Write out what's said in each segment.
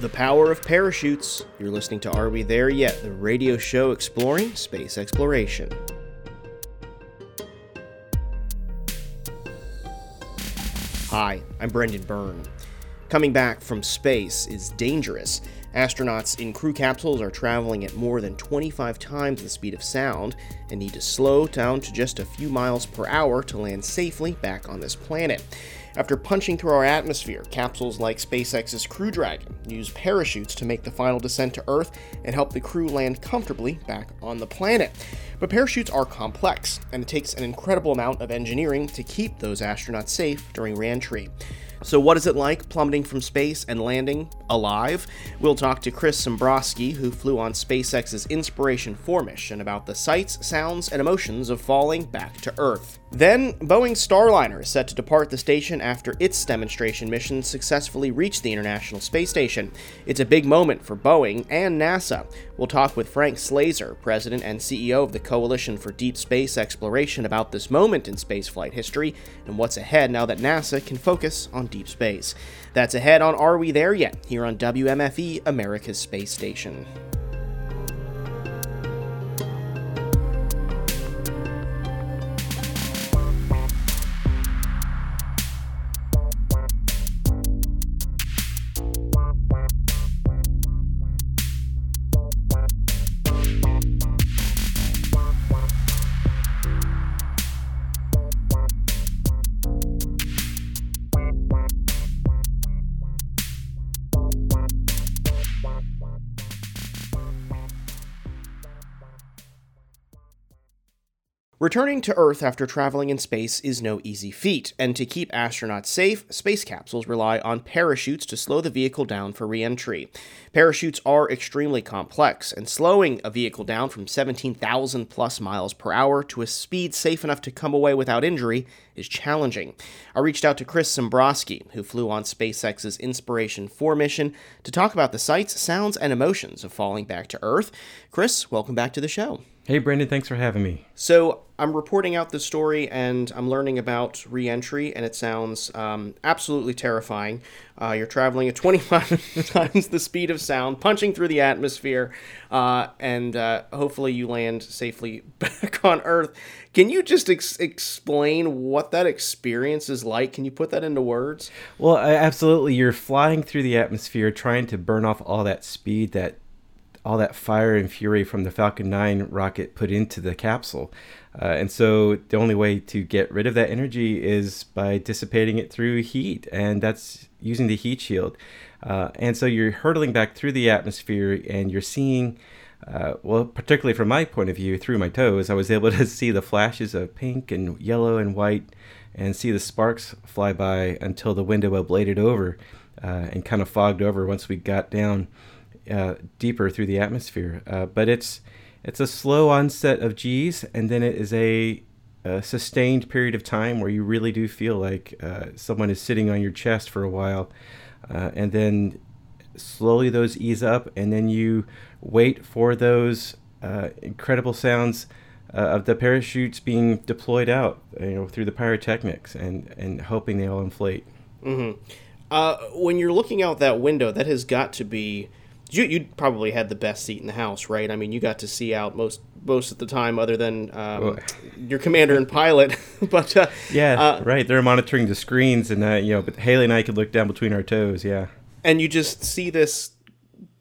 The power of parachutes. You're listening to Are We There Yet? The radio show exploring space exploration. Hi, I'm Brendan Byrne. Coming back from space is dangerous. Astronauts in crew capsules are traveling at more than 25 times the speed of sound and need to slow down to just a few miles per hour to land safely back on this planet. After punching through our atmosphere, capsules like SpaceX's Crew Dragon use parachutes to make the final descent to Earth and help the crew land comfortably back on the planet. But parachutes are complex, and it takes an incredible amount of engineering to keep those astronauts safe during reentry. So, what is it like plummeting from space and landing alive? We'll talk to Chris Sembroski, who flew on SpaceX's Inspiration 4 mission, about the sights, sounds, and emotions of falling back to Earth. Then, Boeing's Starliner is set to depart the station after its demonstration mission successfully reached the International Space Station. It's a big moment for Boeing and NASA. We'll talk with Frank Slazer, president and CEO of the Coalition for Deep Space Exploration, about this moment in spaceflight history and what's ahead now that NASA can focus on deep space. That's ahead on Are We There Yet? here on WMFE, America's Space Station. Returning to Earth after traveling in space is no easy feat, and to keep astronauts safe, space capsules rely on parachutes to slow the vehicle down for reentry. Parachutes are extremely complex, and slowing a vehicle down from 17,000 plus miles per hour to a speed safe enough to come away without injury is challenging. I reached out to Chris Sembroski, who flew on SpaceX's Inspiration 4 mission, to talk about the sights, sounds, and emotions of falling back to Earth. Chris, welcome back to the show. Hey, Brandon, thanks for having me. So, I'm reporting out the story and I'm learning about reentry, and it sounds um, absolutely terrifying. Uh, you're traveling at 25 times the speed of sound, punching through the atmosphere, uh, and uh, hopefully you land safely back on Earth. Can you just ex- explain what that experience is like? Can you put that into words? Well, absolutely. You're flying through the atmosphere, trying to burn off all that speed that all that fire and fury from the Falcon 9 rocket put into the capsule. Uh, and so the only way to get rid of that energy is by dissipating it through heat, and that's using the heat shield. Uh, and so you're hurtling back through the atmosphere and you're seeing, uh, well, particularly from my point of view, through my toes, I was able to see the flashes of pink and yellow and white and see the sparks fly by until the window ablated over uh, and kind of fogged over once we got down uh, deeper through the atmosphere. Uh, but it's it's a slow onset of G's, and then it is a, a sustained period of time where you really do feel like uh, someone is sitting on your chest for a while, uh, and then slowly those ease up, and then you wait for those uh, incredible sounds. Uh, of the parachutes being deployed out, you know, through the pyrotechnics, and and hoping they all inflate. Mm-hmm. Uh, when you're looking out that window, that has got to be you you probably had the best seat in the house, right? I mean, you got to see out most most of the time, other than um, your commander and pilot. but uh, yeah, uh, right. They're monitoring the screens, and uh, you know, but Hayley and I could look down between our toes. Yeah, and you just see this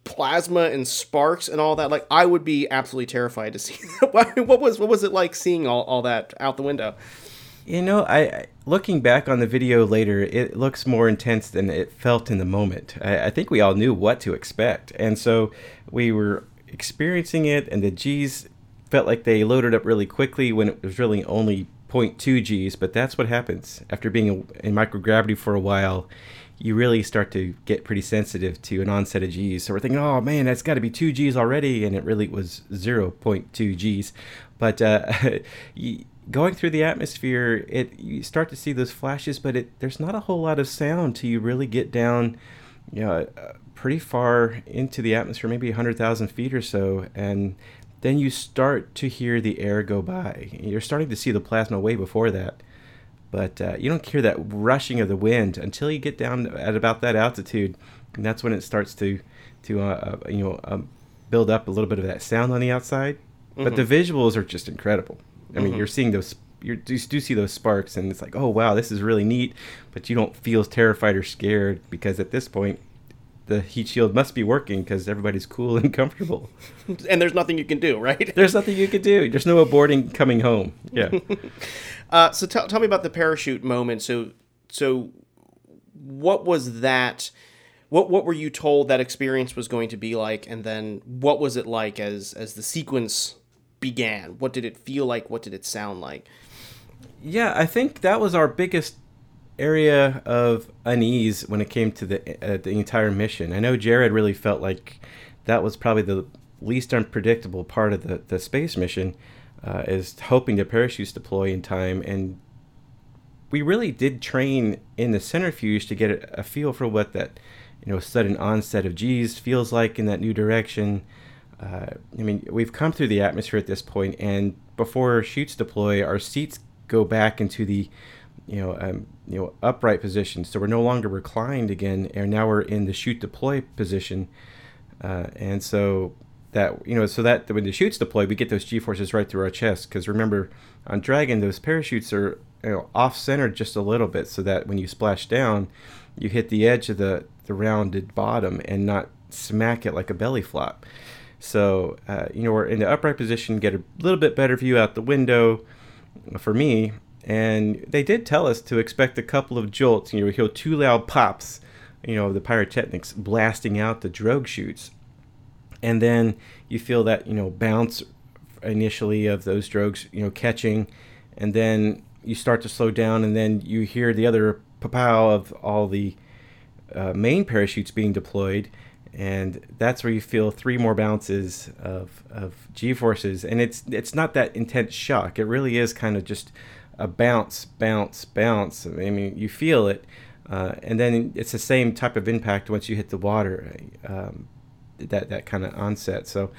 plasma and sparks and all that. Like, I would be absolutely terrified to see. what was what was it like seeing all, all that out the window? You know, I looking back on the video later, it looks more intense than it felt in the moment. I, I think we all knew what to expect, and so we were experiencing it, and the G's felt like they loaded up really quickly when it was really only 0.2 G's. But that's what happens after being in microgravity for a while. You really start to get pretty sensitive to an onset of G's. So we're thinking, oh man, that's got to be 2 G's already. And it really was 0.2 G's. But uh, going through the atmosphere, it you start to see those flashes, but it there's not a whole lot of sound till you really get down, you know, uh, pretty far into the atmosphere, maybe hundred thousand feet or so, and then you start to hear the air go by. You're starting to see the plasma way before that, but uh, you don't hear that rushing of the wind until you get down at about that altitude. and that's when it starts to to uh, uh, you know um, build up a little bit of that sound on the outside. Mm-hmm. But the visuals are just incredible. I mean, mm-hmm. you're seeing those you do see those sparks, and it's like, oh wow, this is really neat. But you don't feel terrified or scared because at this point, the heat shield must be working because everybody's cool and comfortable. and there's nothing you can do, right? There's nothing you can do. There's no aborting coming home. Yeah. uh, so tell tell me about the parachute moment. So so what was that? What what were you told that experience was going to be like, and then what was it like as as the sequence began? What did it feel like? What did it sound like? Yeah, I think that was our biggest area of unease when it came to the uh, the entire mission. I know Jared really felt like that was probably the least unpredictable part of the, the space mission, uh, is hoping the parachutes deploy in time. And we really did train in the centrifuge to get a, a feel for what that you know sudden onset of G's feels like in that new direction. Uh, I mean, we've come through the atmosphere at this point, and before chutes deploy, our seats go back into the you know, um, you know, upright position. So we're no longer reclined again, and now we're in the chute deploy position. Uh, and so that you know, so that when the chutes deploy, we get those g forces right through our chest. Because remember, on Dragon, those parachutes are you know, off centered just a little bit, so that when you splash down, you hit the edge of the the rounded bottom and not smack it like a belly flop. So uh, you know, we're in the upright position, get a little bit better view out the window. For me, and they did tell us to expect a couple of jolts. You know, we hear two loud pops, you know, the pyrotechnics blasting out the drogue chutes. And then you feel that, you know, bounce initially of those drogues, you know, catching. And then you start to slow down, and then you hear the other pow of all the uh, main parachutes being deployed. And that's where you feel three more bounces of, of G forces. And it's, it's not that intense shock. It really is kind of just a bounce, bounce, bounce. I mean, you feel it, uh, and then it's the same type of impact once you hit the water. Um, that that kind of onset. So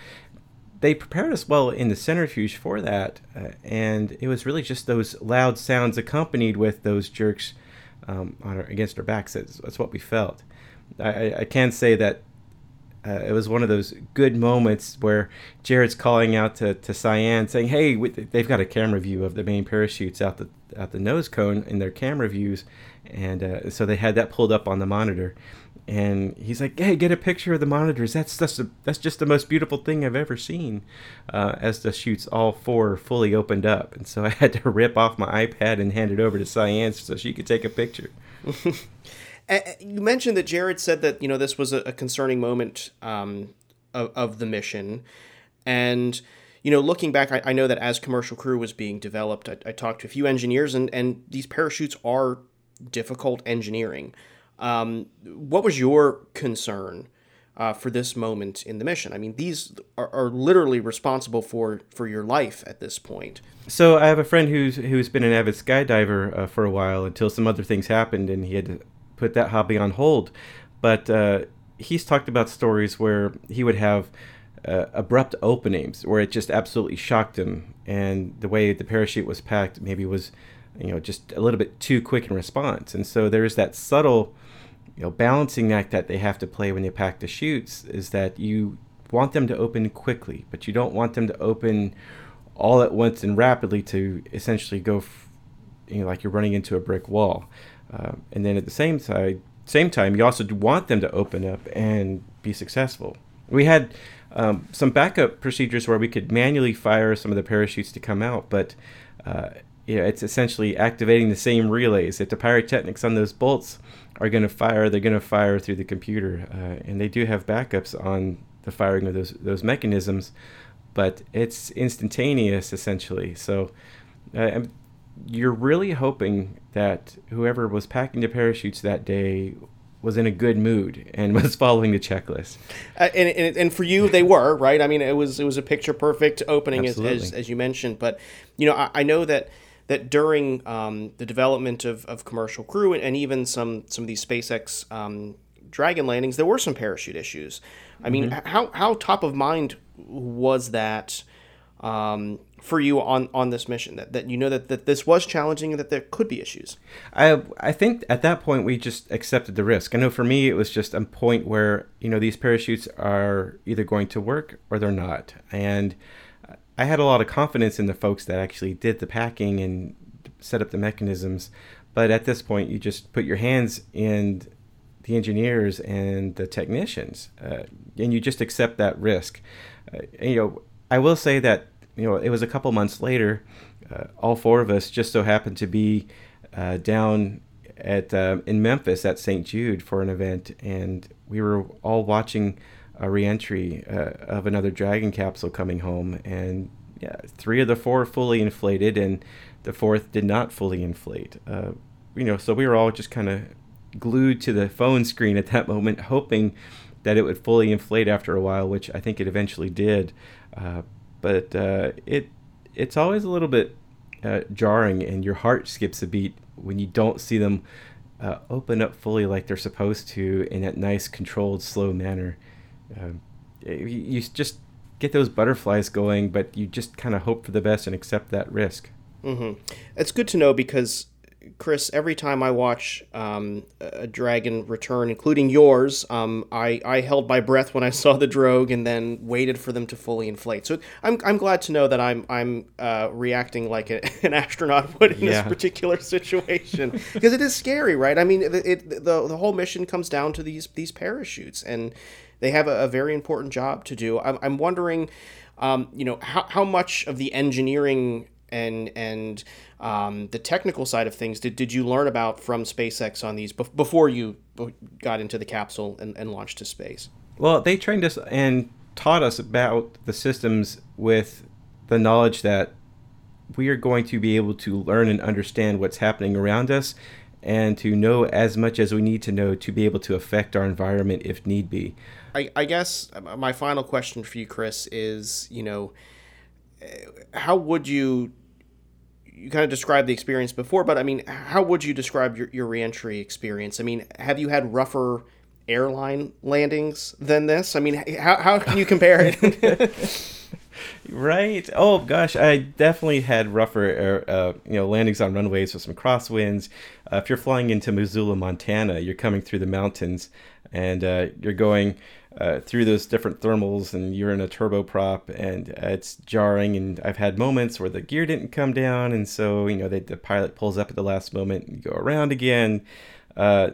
they prepared us well in the centrifuge for that, uh, and it was really just those loud sounds accompanied with those jerks um, on our, against our backs. That's, that's what we felt. I, I can say that uh, it was one of those good moments where Jared's calling out to, to Sian saying, "Hey, they've got a camera view of the main parachutes out the out the nose cone in their camera views," and uh, so they had that pulled up on the monitor. And he's like, "Hey, get a picture of the monitors. That's just a, that's just the most beautiful thing I've ever seen." Uh, as the chutes all four fully opened up, and so I had to rip off my iPad and hand it over to Sian so she could take a picture. you mentioned that Jared said that you know this was a, concerning moment um, of, of the mission, and you know, looking back, I, I, know that as Commercial Crew was being developed, I, I, talked to a few engineers, and, and these parachutes are difficult engineering. Um, what was your concern uh, for this moment in the mission? I mean, these are, are, literally responsible for, for your life at this point. So I have a friend who's who's been an avid skydiver uh, for a while until some other things happened, and he had to put that hobby on hold. But uh, he's talked about stories where he would have uh, abrupt openings where it just absolutely shocked him, and the way the parachute was packed maybe was, you know, just a little bit too quick in response. And so there's that subtle, you know, balancing act that they have to play when they pack the chutes is that you want them to open quickly, but you don't want them to open all at once and rapidly to essentially go, f- you know, like you're running into a brick wall. Uh, and then at the same time, same time, you also want them to open up and be successful. We had um, some backup procedures where we could manually fire some of the parachutes to come out, but uh, yeah, it's essentially activating the same relays. If the pyrotechnics on those bolts are going to fire, they're going to fire through the computer, uh, and they do have backups on the firing of those those mechanisms, but it's instantaneous essentially. So. Uh, you're really hoping that whoever was packing the parachutes that day was in a good mood and was following the checklist. Uh, and, and, and for you, they were right. I mean, it was it was a picture perfect opening as, as, as you mentioned. But you know, I, I know that that during um, the development of, of commercial crew and, and even some some of these SpaceX um, Dragon landings, there were some parachute issues. I mean, mm-hmm. how how top of mind was that? Um, for you on, on this mission? That, that you know that, that this was challenging and that there could be issues? I I think at that point we just accepted the risk. I know for me it was just a point where you know these parachutes are either going to work or they're not, and I had a lot of confidence in the folks that actually did the packing and set up the mechanisms. But at this point, you just put your hands in the engineers and the technicians, uh, and you just accept that risk. Uh, you know, I will say that you know it was a couple months later. Uh, all four of us just so happened to be uh, down at uh, in Memphis at St. Jude for an event, and we were all watching a reentry uh, of another Dragon capsule coming home, and yeah, three of the four fully inflated, and the fourth did not fully inflate. Uh, you know, so we were all just kind of glued to the phone screen at that moment, hoping that it would fully inflate after a while, which I think it eventually did. Uh, but uh, it it's always a little bit uh, jarring, and your heart skips a beat when you don't see them uh, open up fully like they're supposed to in that nice, controlled, slow manner. Um, you, you just get those butterflies going, but you just kind of hope for the best and accept that risk. Mm-hmm. It's good to know because Chris, every time I watch um, a dragon return, including yours, um, I, I held my breath when I saw the drogue and then waited for them to fully inflate. So I'm, I'm glad to know that I'm I'm uh, reacting like a, an astronaut would in yeah. this particular situation because it is scary, right? I mean, it, it, the the whole mission comes down to these these parachutes, and they have a, a very important job to do. I'm, I'm wondering, um, you know, how, how much of the engineering and and um, the technical side of things did, did you learn about from SpaceX on these before you got into the capsule and, and launched to space? Well, they trained us and taught us about the systems with the knowledge that we are going to be able to learn and understand what's happening around us and to know as much as we need to know to be able to affect our environment if need be. I, I guess my final question for you, Chris, is you know, how would you you kind of described the experience before, but I mean, how would you describe your, your reentry experience? I mean, have you had rougher airline landings than this? I mean, how, how can you compare it? right. Oh gosh, I definitely had rougher, uh, you know, landings on runways with some crosswinds. Uh, if you're flying into Missoula, Montana, you're coming through the mountains, and uh, you're going uh, through those different thermals and you're in a turboprop and uh, it's jarring and i've had moments where the gear didn't come down and so you know they, the pilot pulls up at the last moment and you go around again. Uh,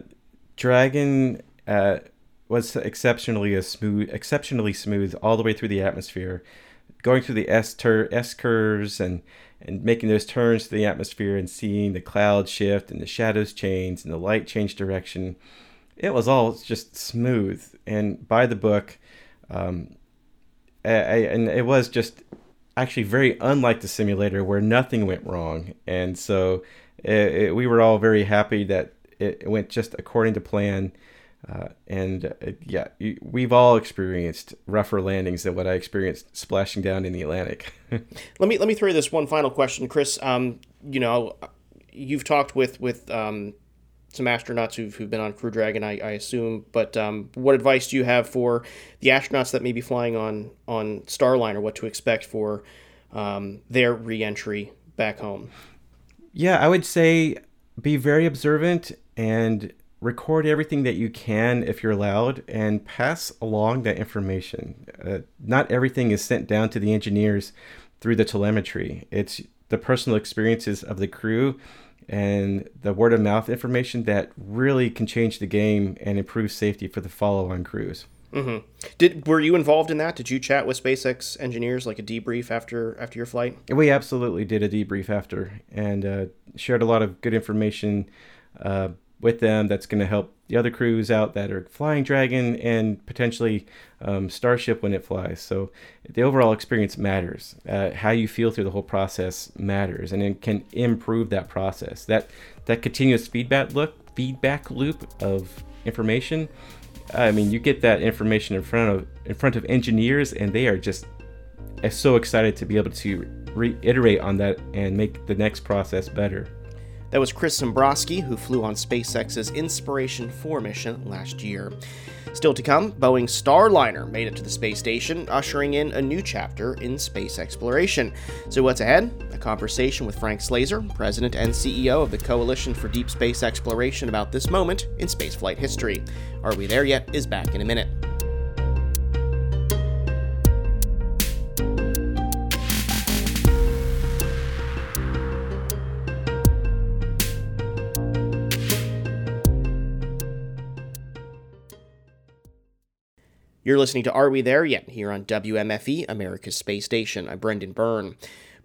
dragon uh, was exceptionally a smooth exceptionally smooth all the way through the atmosphere going through the s, tur- s curves and and making those turns to the atmosphere and seeing the clouds shift and the shadows change and the light change direction it was all just smooth and by the book. Um, I, I, and it was just actually very unlike the simulator where nothing went wrong. And so it, it, we were all very happy that it went just according to plan. Uh, and uh, yeah, we've all experienced rougher landings than what I experienced splashing down in the Atlantic. let me let me throw this one final question, Chris. Um, you know, you've talked with with um, some astronauts who've, who've been on Crew Dragon, I, I assume. But um, what advice do you have for the astronauts that may be flying on on Starliner? What to expect for um, their reentry back home? Yeah, I would say be very observant and record everything that you can if you're allowed and pass along that information. Uh, not everything is sent down to the engineers through the telemetry. It's the personal experiences of the crew and the word of mouth information that really can change the game and improve safety for the follow on crews. Mm-hmm. Did were you involved in that? Did you chat with SpaceX engineers like a debrief after after your flight? We absolutely did a debrief after and uh, shared a lot of good information uh, with them that's going to help the other crews out that are flying Dragon and potentially um, Starship when it flies. So the overall experience matters. Uh, how you feel through the whole process matters, and it can improve that process. That that continuous feedback look feedback loop of information. I mean, you get that information in front of in front of engineers, and they are just so excited to be able to reiterate on that and make the next process better. That was Chris Sembroski, who flew on SpaceX's Inspiration 4 mission last year. Still to come, Boeing's Starliner made it to the space station, ushering in a new chapter in space exploration. So, what's ahead? A conversation with Frank Slazer, President and CEO of the Coalition for Deep Space Exploration, about this moment in spaceflight history. Are We There Yet? is back in a minute. You're listening to Are We There Yet? here on WMFE, America's Space Station. I'm Brendan Byrne.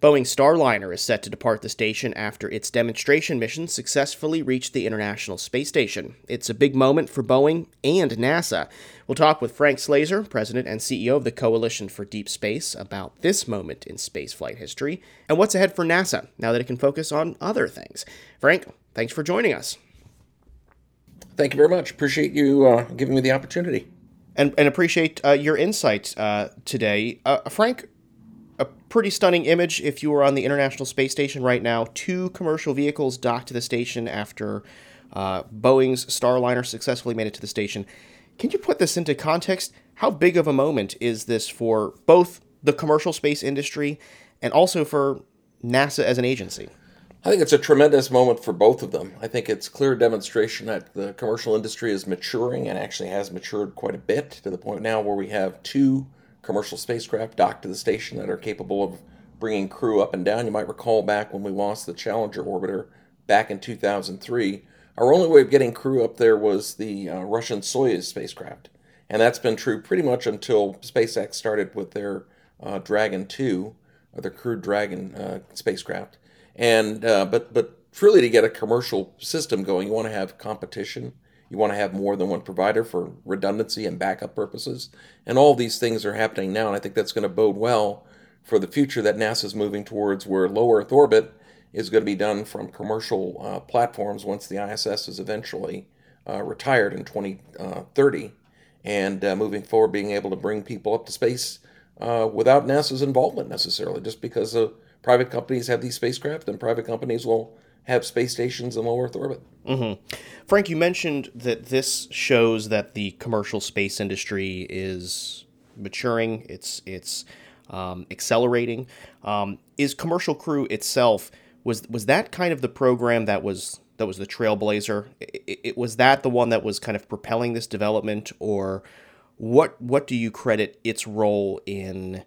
Boeing's Starliner is set to depart the station after its demonstration mission successfully reached the International Space Station. It's a big moment for Boeing and NASA. We'll talk with Frank Slazer, President and CEO of the Coalition for Deep Space, about this moment in spaceflight history and what's ahead for NASA now that it can focus on other things. Frank, thanks for joining us. Thank you very much. Appreciate you uh, giving me the opportunity and, and appreciate uh, your insights uh, today. Uh, Frank, a pretty stunning image if you were on the International Space Station right now. Two commercial vehicles docked to the station after uh, Boeing's Starliner successfully made it to the station. Can you put this into context? How big of a moment is this for both the commercial space industry and also for NASA as an agency? I think it's a tremendous moment for both of them. I think it's clear demonstration that the commercial industry is maturing and actually has matured quite a bit to the point now where we have two commercial spacecraft docked to the station that are capable of bringing crew up and down. You might recall back when we lost the Challenger orbiter back in 2003, our only way of getting crew up there was the uh, Russian Soyuz spacecraft. And that's been true pretty much until SpaceX started with their uh, Dragon 2, or their crewed Dragon uh, spacecraft. And uh, but but truly to get a commercial system going, you want to have competition. You want to have more than one provider for redundancy and backup purposes. And all these things are happening now, and I think that's going to bode well for the future that NASA's moving towards, where low Earth orbit is going to be done from commercial uh, platforms once the ISS is eventually uh, retired in 2030, uh, and uh, moving forward, being able to bring people up to space uh, without NASA's involvement necessarily, just because of private companies have these spacecraft, and private companies will have space stations in low Earth orbit. Mm-hmm. Frank, you mentioned that this shows that the commercial space industry is maturing. It's it's um, accelerating. Um, is Commercial Crew itself was was that kind of the program that was that was the trailblazer? It, it, was that the one that was kind of propelling this development, or what what do you credit its role in?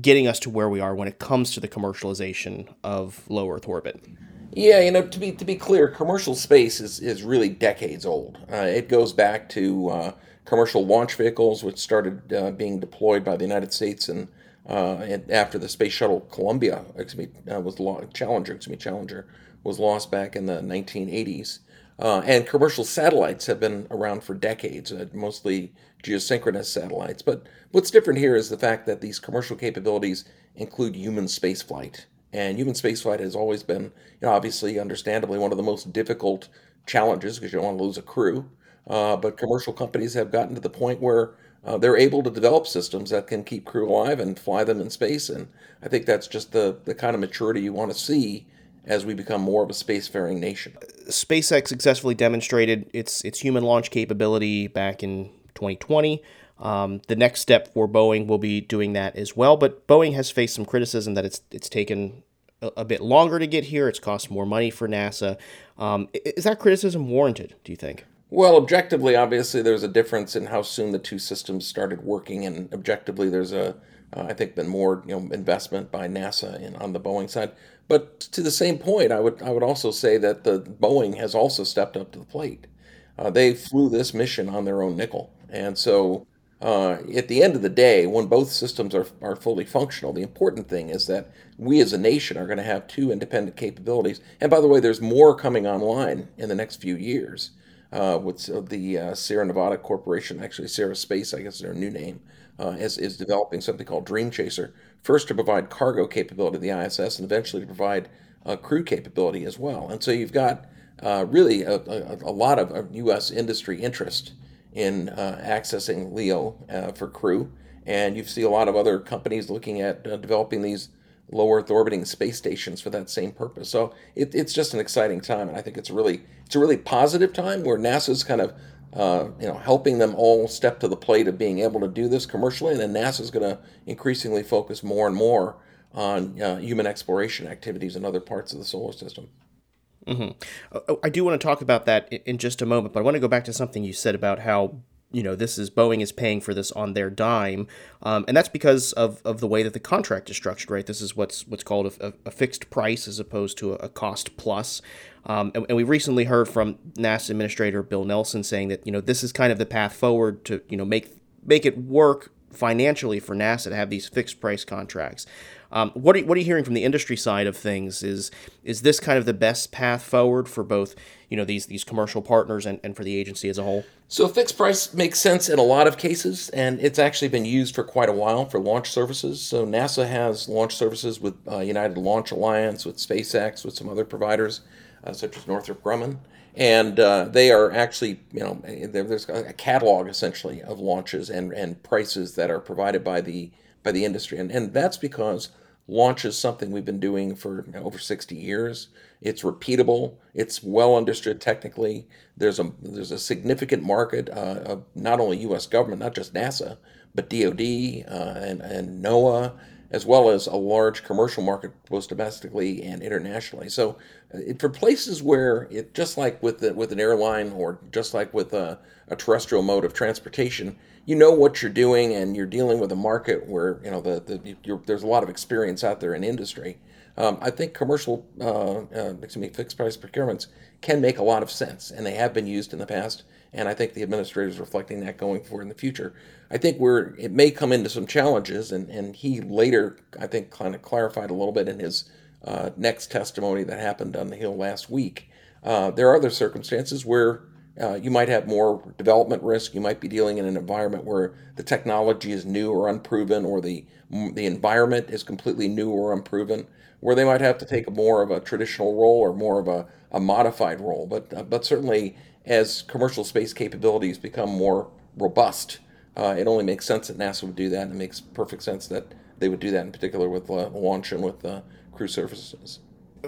Getting us to where we are when it comes to the commercialization of low Earth orbit. Yeah, you know, to be to be clear, commercial space is is really decades old. Uh, it goes back to uh, commercial launch vehicles, which started uh, being deployed by the United States and, uh, after the space shuttle Columbia, excuse me, uh, was Challenger, excuse me, Challenger was lost back in the 1980s. Uh, and commercial satellites have been around for decades, mostly geosynchronous satellites. But what's different here is the fact that these commercial capabilities include human spaceflight. And human spaceflight has always been, you know, obviously, understandably, one of the most difficult challenges because you don't want to lose a crew. Uh, but commercial companies have gotten to the point where uh, they're able to develop systems that can keep crew alive and fly them in space. And I think that's just the, the kind of maturity you want to see as we become more of a spacefaring nation. SpaceX successfully demonstrated its its human launch capability back in 2020. Um, the next step for Boeing will be doing that as well, but Boeing has faced some criticism that it's it's taken a, a bit longer to get here. It's cost more money for NASA. Um, is that criticism warranted? Do you think? Well, objectively, obviously, there's a difference in how soon the two systems started working, and objectively, there's a uh, I think been more you know investment by NASA in, on the Boeing side. But to the same point, I would I would also say that the Boeing has also stepped up to the plate. Uh, they flew this mission on their own nickel. And so uh, at the end of the day, when both systems are, are fully functional, the important thing is that we as a nation are going to have two independent capabilities. And by the way, there's more coming online in the next few years. Uh, with uh, the uh, Sierra Nevada Corporation, actually Sierra Space, I guess their new name, uh, is, is developing something called Dream Chaser, first to provide cargo capability to the ISS and eventually to provide crew capability as well. And so you've got uh, really a, a, a, lot of U.S. industry interest in uh, accessing LEO uh, for crew. And you see a lot of other companies looking at uh, developing these low Earth orbiting space stations for that same purpose. So it, it's just an exciting time, and I think it's really it's a really positive time where NASA's kind of uh, you know, helping them all step to the plate of being able to do this commercially. And then NASA is going to increasingly focus more and more on uh, human exploration activities in other parts of the solar system. Mm-hmm. I do want to talk about that in just a moment, but I want to go back to something you said about how you know this is Boeing is paying for this on their dime, um, and that's because of, of the way that the contract is structured. Right, this is what's what's called a, a fixed price as opposed to a, a cost plus. Um, and, and, we recently heard from NASA Administrator Bill Nelson saying that you know this is kind of the path forward to you know make make it work financially for NASA to have these fixed price contracts. Um, what are, what are you hearing from the industry side of things? Is is this kind of the best path forward for both you know these these commercial partners and, and for the agency as a whole? So fixed price makes sense in a lot of cases, and it's actually been used for quite a while for launch services. So NASA has launch services with uh, United Launch Alliance, with SpaceX, with some other providers uh, such as Northrop Grumman and uh, they are actually, you know, there's a catalog essentially of launches and, and prices that are provided by the by the industry, and and that's because launch is something we've been doing for over 60 years. It's repeatable. It's well understood technically. There's a there's a significant market uh, of not only U.S. government, not just NASA, but DoD uh, and and NOAA as well as a large commercial market both domestically and internationally. So, uh, for places where it just like with the, with an airline or just like with a, a, terrestrial mode of transportation, you know what you're doing and you're dealing with a market where you know the, the there's a lot of experience out there in industry. Um, I think commercial, uh, uh, excuse me, fixed price procurements can make a lot of sense, and they have been used in the past. And I think the administrator is reflecting that going forward in the future. I think we're it may come into some challenges, and, and he later, I think, kind of clarified a little bit in his uh, next testimony that happened on the Hill last week. Uh, there are other circumstances where uh, you might have more development risk. You might be dealing in an environment where the technology is new or unproven, or the the environment is completely new or unproven, where they might have to take more of a traditional role or more of a, a modified role. But uh, but certainly as commercial space capabilities become more robust, uh, it only makes sense that NASA would do that, and it makes perfect sense that they would do that in particular with uh, launch and with uh, crew services.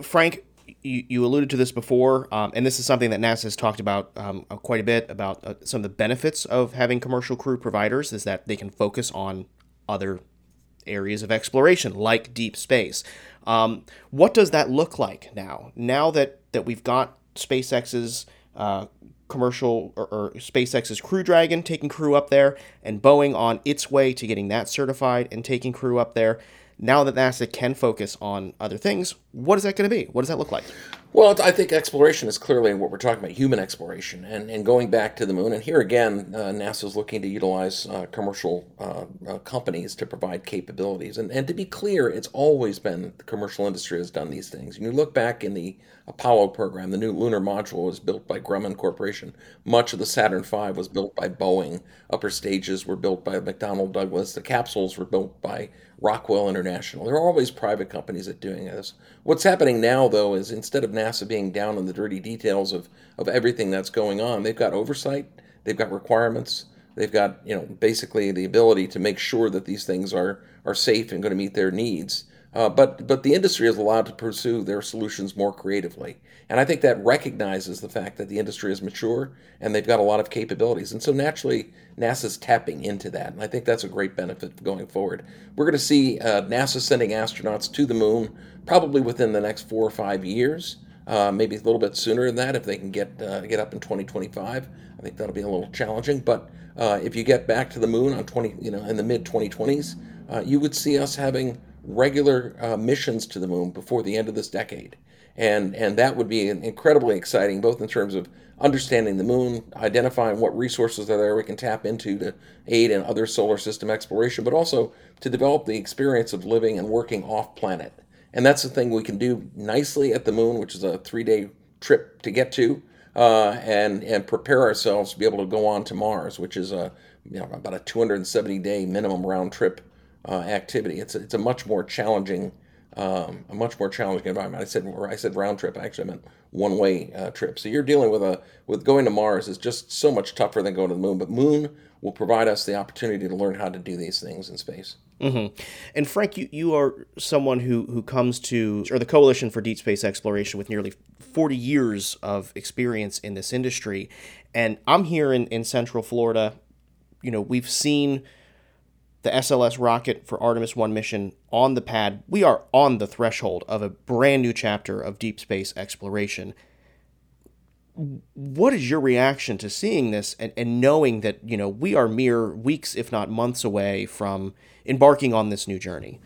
Frank, you, you alluded to this before, um, and this is something that NASA has talked about um, uh, quite a bit about uh, some of the benefits of having commercial crew providers is that they can focus on other areas of exploration like deep space. Um, what does that look like now? Now that, that we've got SpaceX's uh, commercial or, or, SpaceX's Crew Dragon taking crew up there, and Boeing on its way to getting that certified and taking crew up there. Now that NASA can focus on other things, what is that going to be? What does that look like? Well, I think exploration is clearly what we're talking about human exploration and, and going back to the moon. And here again, uh, NASA is looking to utilize uh, commercial uh, uh, companies to provide capabilities. And, and to be clear, it's always been the commercial industry has done these things. And you look back in the Apollo program, the new lunar module was built by Grumman Corporation. Much of the Saturn V was built by Boeing. Upper stages were built by McDonnell Douglas. The capsules were built by Rockwell International. There are always private companies that doing this. What's happening now, though, is instead of NASA being down on the dirty details of, of everything that's going on, they've got oversight, they've got requirements, they've got you know basically the ability to make sure that these things are are safe and going to meet their needs. Uh, but but the industry is allowed to pursue their solutions more creatively, and I think that recognizes the fact that the industry is mature and they've got a lot of capabilities, and so naturally NASA's tapping into that, and I think that's a great benefit going forward. We're going to see uh, NASA sending astronauts to the moon probably within the next four or five years, uh, maybe a little bit sooner than that if they can get uh, get up in 2025. I think that'll be a little challenging, but uh, if you get back to the moon on 20, you know, in the mid 2020s, uh, you would see us having regular uh, missions to the moon before the end of this decade. And, and that would be incredibly exciting, both in terms of understanding the moon, identifying what resources are there we can tap into to aid in other solar system exploration, but also to develop the experience of living and working off planet. And that's the thing we can do nicely at the moon, which is a three day trip to get to, uh, and, and prepare ourselves to be able to go on to Mars, which is a, you know, about a 270 day minimum round trip uh, activity. It's a, it's a much more challenging um, a much more challenging environment. I said I said round trip. I actually, meant one way uh, trip. So you're dealing with a with going to Mars is just so much tougher than going to the moon. But moon will provide us the opportunity to learn how to do these things in space. Mm-hmm. And Frank, you, you are someone who, who comes to, or the Coalition for Deep Space Exploration with nearly 40 years of experience in this industry. And I'm here in, in Central Florida. You know, we've seen the SLS rocket for Artemis 1 mission on the pad. We are on the threshold of a brand new chapter of deep space exploration. What is your reaction to seeing this and, and knowing that, you know, we are mere weeks, if not months away from embarking on this new journey?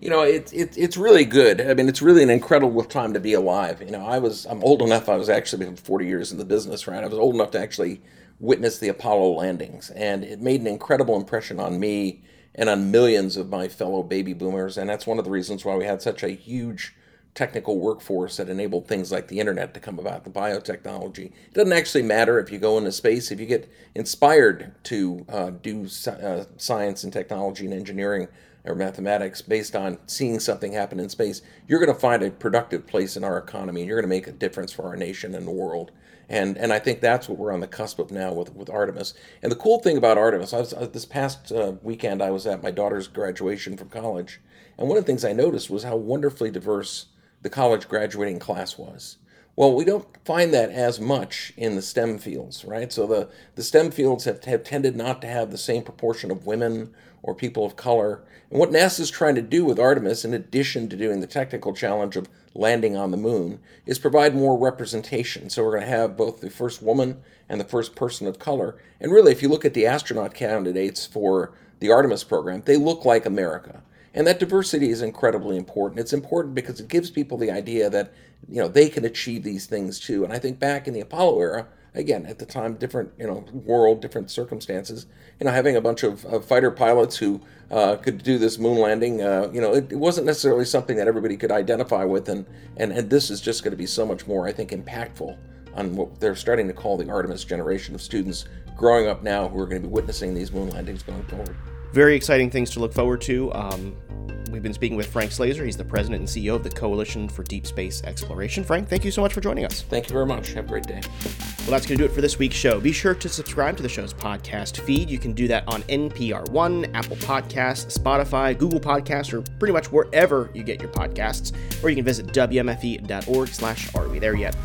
You know, it's it, it's really good. I mean, it's really an incredible time to be alive. You know, I was I'm old enough. I was actually 40 years in the business, right? I was old enough to actually witness the Apollo landings, and it made an incredible impression on me and on millions of my fellow baby boomers. And that's one of the reasons why we had such a huge technical workforce that enabled things like the internet to come about, the biotechnology. It doesn't actually matter if you go into space, if you get inspired to uh, do uh, science and technology and engineering or mathematics based on seeing something happen in space, you're going to find a productive place in our economy and you're going to make a difference for our nation and the world. And, and I think that's what we're on the cusp of now with, with Artemis. And the cool thing about Artemis, I was, uh, this past uh, weekend I was at my daughter's graduation from college, and one of the things I noticed was how wonderfully diverse the college graduating class was. Well, we don't find that as much in the STEM fields, right? So the, the STEM fields have, have tended not to have the same proportion of women or people of color. And what NASA is trying to do with Artemis, in addition to doing the technical challenge of landing on the moon, is provide more representation. So we're going to have both the first woman and the first person of color. And really, if you look at the astronaut candidates for the Artemis program, they look like America. And that diversity is incredibly important. It's important because it gives people the idea that you know they can achieve these things too. And I think back in the Apollo era, again at the time, different you know world, different circumstances. You know, having a bunch of, of fighter pilots who uh, could do this moon landing, uh, you know, it, it, wasn't necessarily something that everybody could identify with. And and and this is just going to be so much more, I think, impactful on what they're starting to call the Artemis generation of students growing up now who are going to be witnessing these moon landings going forward. Very exciting things to look forward to. Um, We've been speaking with Frank Slazer. He's the president and CEO of the Coalition for Deep Space Exploration. Frank, thank you so much for joining us. Thank you very much. Have a great day. Well, that's going to do it for this week's show. Be sure to subscribe to the show's podcast feed. You can do that on NPR One, Apple Podcasts, Spotify, Google Podcasts, or pretty much wherever you get your podcasts. Or you can visit wmfe.org slash are we there yet.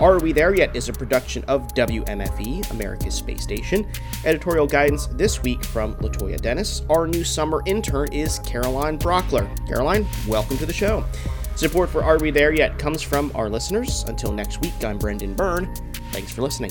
Are We There Yet is a production of WMFE, America's Space Station. Editorial guidance this week from Latoya Dennis. Our new summer intern is Caroline Brockler. Caroline, welcome to the show. Support for Are We There Yet comes from our listeners. Until next week, I'm Brendan Byrne. Thanks for listening.